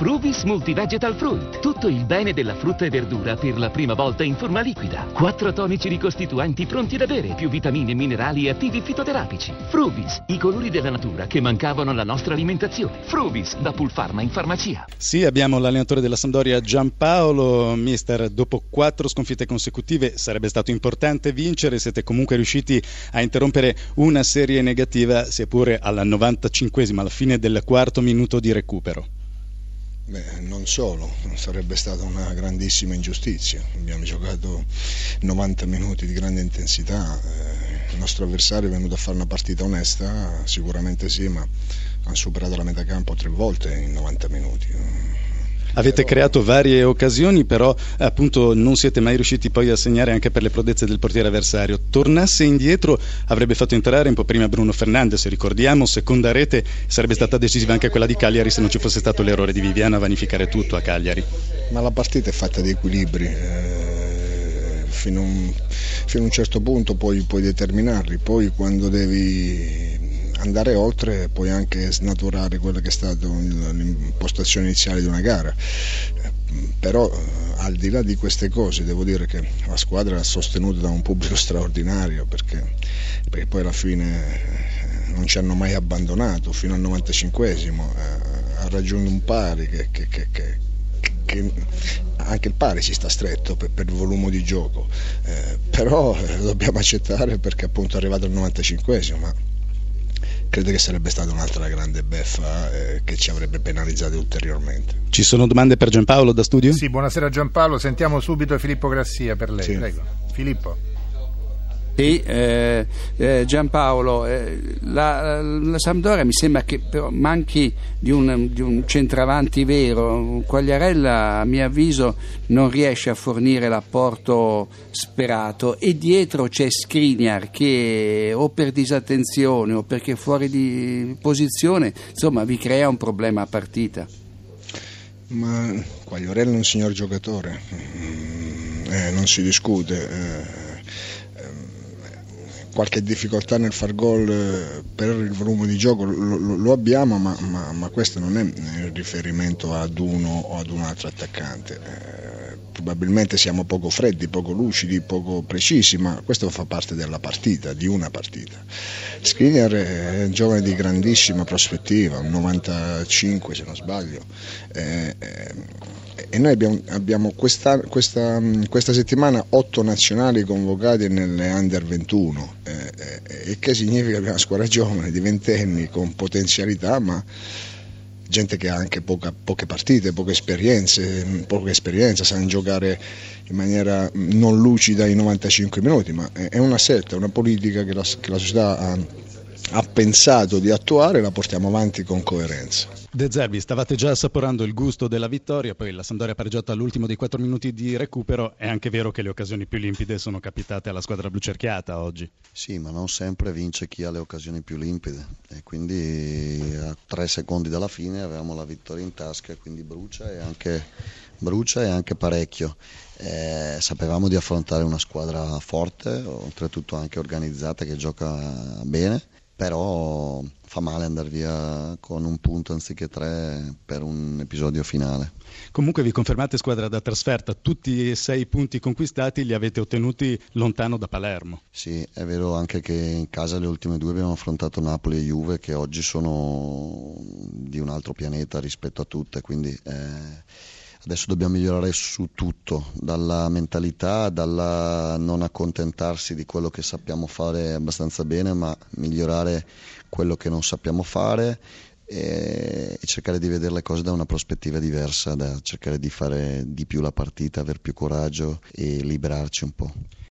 Fruvis Multivegetal Fruit. Tutto il bene della frutta e verdura per la prima volta in forma liquida. Quattro tonici ricostituenti pronti da bere, più vitamine, minerali e attivi fitoterapici. Fruvis, i colori della natura che mancavano alla nostra alimentazione. Fruvis, da Pulpharma in farmacia. Sì, abbiamo l'allenatore della Sampdoria Giampaolo. Mister, dopo quattro sconfitte consecutive sarebbe stato importante vincere. Siete comunque riusciti a interrompere una serie negativa, sia pure alla 95esima, alla fine del quarto minuto di recupero. Beh, non solo, sarebbe stata una grandissima ingiustizia. Abbiamo giocato 90 minuti di grande intensità, eh, il nostro avversario è venuto a fare una partita onesta, sicuramente sì, ma ha superato la metà campo tre volte in 90 minuti. Avete creato varie occasioni, però appunto non siete mai riusciti poi a segnare anche per le prodezze del portiere avversario. Tornasse indietro avrebbe fatto entrare un po' prima Bruno Fernandes, ricordiamo, seconda rete sarebbe stata decisiva anche quella di Cagliari se non ci fosse stato l'errore di Viviano a vanificare tutto a Cagliari. Ma la partita è fatta di equilibri. Eh, fino, a un, fino, a un, certo punto puoi, puoi determinarli, poi quando devi andare oltre puoi anche snaturare quella che è stata l'impostazione iniziale di una gara. Però al di là di queste cose devo dire che la squadra è sostenuta da un pubblico straordinario perché, perché poi alla fine non ci hanno mai abbandonato fino al 95esimo, ha raggiunto un pari che, che, che, che anche il pari si sta stretto per, per il volume di gioco, eh, però eh, lo dobbiamo accettare perché appunto è arrivato al 95esimo. Credo che sarebbe stata un'altra grande beffa eh, che ci avrebbe penalizzato ulteriormente. Ci sono domande per Giampaolo da studio? Sì, buonasera Giampaolo, sentiamo subito Filippo Grassia per lei. Sì. Prego. Filippo. Sì, eh, eh, Giampaolo, eh, la, la, Sampdoria mi sembra che manchi di un, di un, centravanti vero. Quagliarella, a mio avviso, non riesce a fornire l'apporto sperato e dietro c'è Skriniar che o per disattenzione o perché fuori di posizione, insomma, vi crea un problema a partita. Ma Quagliarella è un signor giocatore, mm, eh, non si discute eh, qualche difficoltà nel far gol eh, per il volume di gioco lo, lo abbiamo, ma, ma, ma, questo non è in riferimento ad uno o ad un altro attaccante. Probabilmente siamo poco freddi, poco lucidi, poco precisi, ma questo fa parte della partita, di una partita. Skriniar è un giovane di grandissima prospettiva, un 95 se non sbaglio. Eh, eh, e noi abbiamo, abbiamo questa, questa, questa, settimana otto nazionali convocati nelle under 21, eh, eh, il che significa che abbiamo una squadra giovane di ventenni con potenzialità, ma gente che ha anche poca, poche partite, poche esperienze, poca esperienza, sanno giocare in maniera non lucida i 95 minuti, ma è una scelta, è una politica che la, che la società ha, ha pensato di attuare e la portiamo avanti con coerenza. De Zerbi, stavate già assaporando il gusto della vittoria, poi la Sampdoria ha pareggiato all'ultimo dei 4 minuti di recupero. È anche vero che le occasioni più limpide sono capitate alla squadra blucerchiata oggi. Sì, ma non sempre vince chi ha le occasioni più limpide e quindi a tre secondi dalla fine avevamo la vittoria in tasca, quindi brucia e anche, brucia e anche parecchio. Eh, sapevamo di affrontare una squadra forte, oltretutto anche organizzata che gioca bene però fa male andare via con un punto anziché tre per un episodio finale. Comunque vi confermate squadra da trasferta, tutti e sei punti conquistati li avete ottenuti lontano da Palermo. Sì, è vero anche che in casa le ultime due abbiamo affrontato Napoli e Juve che oggi sono di un altro pianeta rispetto a tutte, quindi... Eh, Adesso dobbiamo migliorare su tutto, dalla mentalità, dalla non accontentarsi di quello che sappiamo fare abbastanza bene, ma migliorare quello che non sappiamo fare e cercare di vedere le cose da una prospettiva diversa, da cercare di fare di più la partita, avere più coraggio e liberarci un po'.